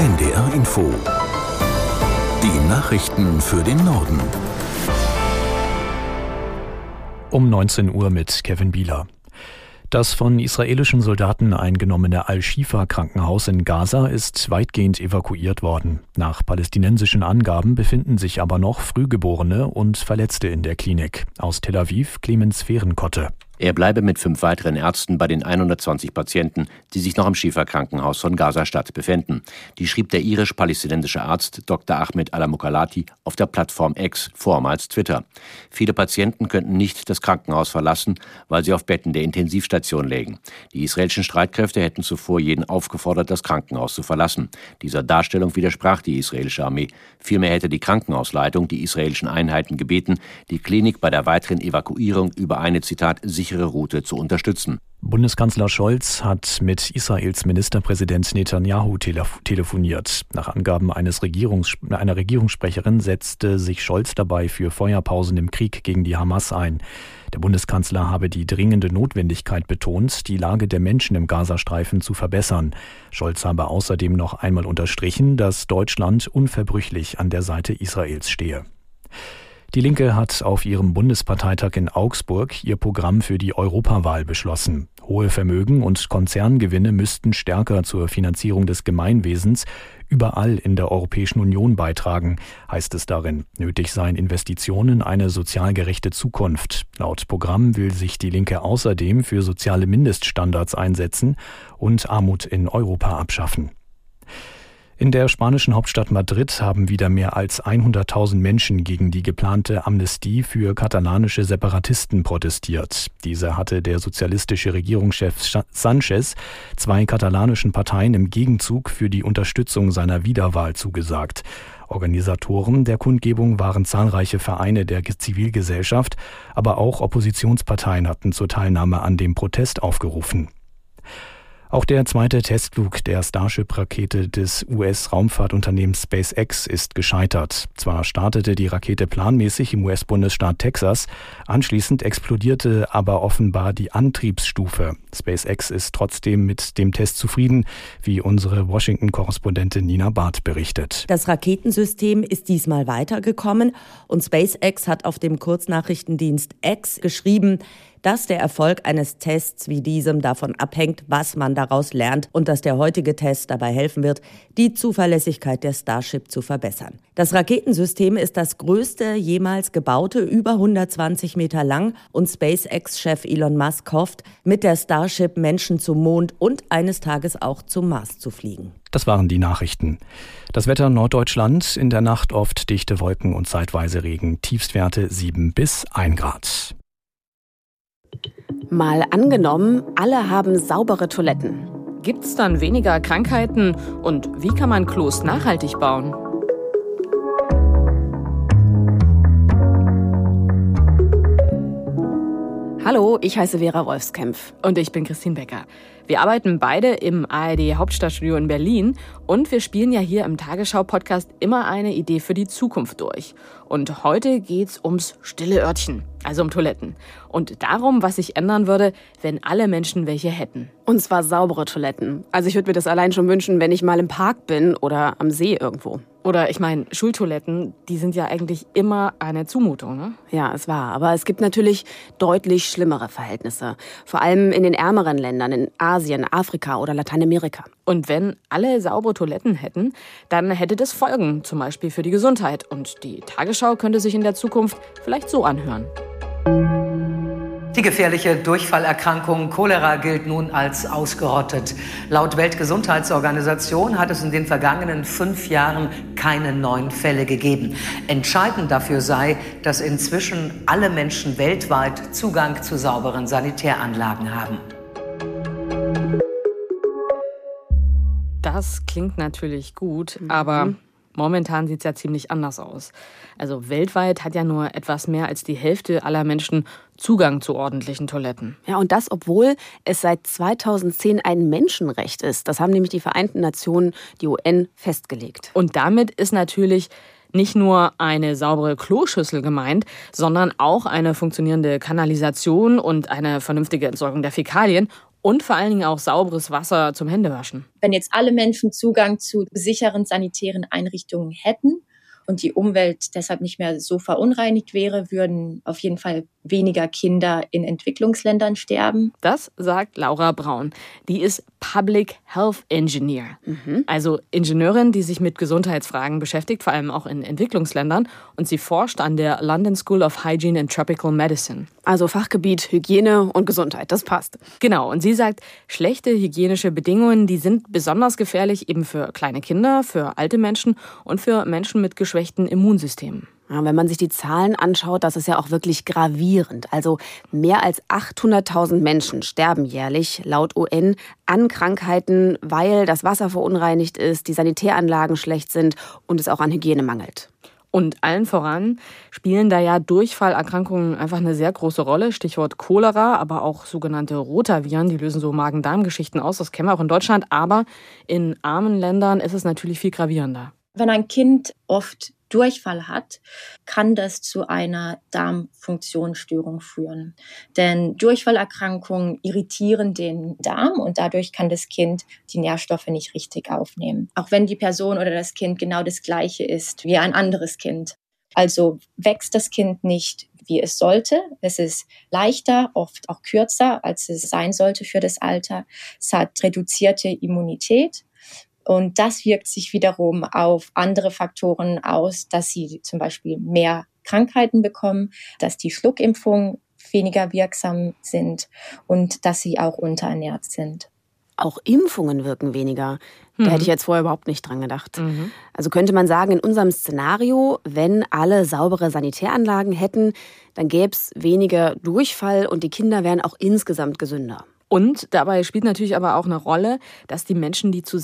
NDR Info. Die Nachrichten für den Norden. Um 19 Uhr mit Kevin Bieler. Das von israelischen Soldaten eingenommene Al-Shifa-Krankenhaus in Gaza ist weitgehend evakuiert worden. Nach palästinensischen Angaben befinden sich aber noch Frühgeborene und Verletzte in der Klinik. Aus Tel Aviv Clemens Fehrenkotte. Er bleibe mit fünf weiteren Ärzten bei den 120 Patienten, die sich noch im Schieferkrankenhaus von Gaza-Stadt befinden. Die schrieb der irisch-palästinensische Arzt Dr. Ahmed Alamukalati auf der Plattform X, vormals Twitter. Viele Patienten könnten nicht das Krankenhaus verlassen, weil sie auf Betten der Intensivstation lägen. Die israelischen Streitkräfte hätten zuvor jeden aufgefordert, das Krankenhaus zu verlassen. Dieser Darstellung widersprach die israelische Armee. Vielmehr hätte die Krankenhausleitung die israelischen Einheiten gebeten, die Klinik bei der weiteren Evakuierung über eine, Zitat, sichere sichere Route zu unterstützen. Bundeskanzler Scholz hat mit Israels Ministerpräsident Netanyahu telef telefoniert. Nach Angaben Regierungs einer Regierungssprecherin setzte sich Scholz dabei für Feuerpausen im Krieg gegen die Hamas ein. Der Bundeskanzler habe die dringende Notwendigkeit betont, die Lage der Menschen im Gazastreifen zu verbessern. Scholz habe außerdem noch einmal unterstrichen, dass Deutschland unverbrüchlich an der Seite Israels stehe. Die Linke hat auf ihrem Bundesparteitag in Augsburg ihr Programm für die Europawahl beschlossen. Hohe Vermögen und Konzerngewinne müssten stärker zur Finanzierung des Gemeinwesens überall in der Europäischen Union beitragen, heißt es darin. Nötig seien Investitionen eine sozial gerechte Zukunft. Laut Programm will sich die Linke außerdem für soziale Mindeststandards einsetzen und Armut in Europa abschaffen. In der spanischen Hauptstadt Madrid haben wieder mehr als 100.000 Menschen gegen die geplante Amnestie für katalanische Separatisten protestiert. Diese hatte der sozialistische Regierungschef Sanchez zwei katalanischen Parteien im Gegenzug für die Unterstützung seiner Wiederwahl zugesagt. Organisatoren der Kundgebung waren zahlreiche Vereine der Zivilgesellschaft, aber auch Oppositionsparteien hatten zur Teilnahme an dem Protest aufgerufen. Auch der zweite Testflug der Starship-Rakete des US-Raumfahrtunternehmens SpaceX ist gescheitert. Zwar startete die Rakete planmäßig im US-Bundesstaat Texas, anschließend explodierte aber offenbar die Antriebsstufe. SpaceX ist trotzdem mit dem Test zufrieden, wie unsere Washington-Korrespondentin Nina Barth berichtet. Das Raketensystem ist diesmal weitergekommen und SpaceX hat auf dem Kurznachrichtendienst X geschrieben, dass der Erfolg eines Tests wie diesem davon abhängt, was man daraus lernt und dass der heutige Test dabei helfen wird, die Zuverlässigkeit der Starship zu verbessern. Das Raketensystem ist das größte jemals gebaute, über 120 Meter lang und SpaceX-Chef Elon Musk hofft, mit der Starship Menschen zum Mond und eines Tages auch zum Mars zu fliegen. Das waren die Nachrichten. Das Wetter Norddeutschland in der Nacht oft dichte Wolken und zeitweise Regen, Tiefstwerte 7 bis 1 Grad. Mal angenommen, alle haben saubere Toiletten. Gibt es dann weniger Krankheiten und wie kann man Klos nachhaltig bauen? Hallo, ich heiße Vera Wolfskämpf. Und ich bin Christine Becker. Wir arbeiten beide im ARD Hauptstadtstudio in Berlin und wir spielen ja hier im Tagesschau-Podcast immer eine Idee für die Zukunft durch. Und heute geht's ums stille Örtchen, also um Toiletten. Und darum, was sich ändern würde, wenn alle Menschen welche hätten. Und zwar saubere Toiletten. Also ich würde mir das allein schon wünschen, wenn ich mal im Park bin oder am See irgendwo. Oder ich meine, Schultoiletten, die sind ja eigentlich immer eine Zumutung, ne? Ja, es war. Aber es gibt natürlich deutlich schlimmere Verhältnisse. Vor allem in den ärmeren Ländern, in Asien, Afrika oder Lateinamerika. Und wenn alle saubere Toiletten hätten, dann hätte das Folgen, zum Beispiel für die Gesundheit. Und die Tagesschau könnte sich in der Zukunft vielleicht so anhören. Die gefährliche Durchfallerkrankung Cholera gilt nun als ausgerottet. Laut Weltgesundheitsorganisation hat es in den vergangenen fünf Jahren keine neuen Fälle gegeben. Entscheidend dafür sei, dass inzwischen alle Menschen weltweit Zugang zu sauberen Sanitäranlagen haben. Das klingt natürlich gut, aber mhm. Momentan sieht es ja ziemlich anders aus. Also weltweit hat ja nur etwas mehr als die Hälfte aller Menschen Zugang zu ordentlichen Toiletten. Ja, und das, obwohl es seit 2010 ein Menschenrecht ist. Das haben nämlich die Vereinten Nationen, die UN, festgelegt. Und damit ist natürlich nicht nur eine saubere Kloschüssel gemeint, sondern auch eine funktionierende Kanalisation und eine vernünftige Entsorgung der Fäkalien Und vor allen Dingen auch sauberes Wasser zum Händewaschen. Wenn jetzt alle Menschen Zugang zu sicheren sanitären Einrichtungen hätten, und die Umwelt deshalb nicht mehr so verunreinigt wäre, würden auf jeden Fall weniger Kinder in Entwicklungsländern sterben. Das sagt Laura Braun. Die ist Public Health Engineer, mhm. also Ingenieurin, die sich mit Gesundheitsfragen beschäftigt, vor allem auch in Entwicklungsländern. Und sie forscht an der London School of Hygiene and Tropical Medicine. Also Fachgebiet Hygiene und Gesundheit, das passt. Genau, und sie sagt, schlechte hygienische Bedingungen, die sind besonders gefährlich eben für kleine Kinder, für alte Menschen und für Menschen mit geschwächten Immunsystemen. Ja, wenn man sich die Zahlen anschaut, das ist ja auch wirklich gravierend. Also mehr als 800.000 Menschen sterben jährlich laut UN an Krankheiten, weil das Wasser verunreinigt ist, die Sanitäranlagen schlecht sind und es auch an Hygiene mangelt. Und allen voran spielen da ja Durchfallerkrankungen einfach eine sehr große Rolle. Stichwort Cholera, aber auch sogenannte Rotaviren, die lösen so Magen-Darm-Geschichten aus. Das kennen wir auch in Deutschland. Aber in armen Ländern ist es natürlich viel gravierender. Wenn ein Kind oft Durchfall hat, kann das zu einer Darmfunktionsstörung führen. Denn Durchfallerkrankungen irritieren den Darm und dadurch kann das Kind die Nährstoffe nicht richtig aufnehmen. Auch wenn die Person oder das Kind genau das gleiche ist wie ein anderes Kind. Also wächst das Kind nicht wie es sollte. Es ist leichter, oft auch kürzer, als es sein sollte für das Alter. Es hat reduzierte Immunität und das wirkt sich wiederum auf andere Faktoren aus, dass sie zum Beispiel mehr Krankheiten bekommen, dass die Schluckimpfungen weniger wirksam sind und dass sie auch unterernährt sind. Auch Impfungen wirken weniger. Da hätte ich mhm. jetzt vorher überhaupt nicht dran gedacht. Mhm. Also könnte man sagen, in unserem Szenario, wenn alle saubere Sanitäranlagen hätten, dann gäbe es weniger Durchfall und die Kinder wären auch insgesamt gesünder. Und dabei spielt natürlich aber auch eine Rolle, dass die Menschen, die zu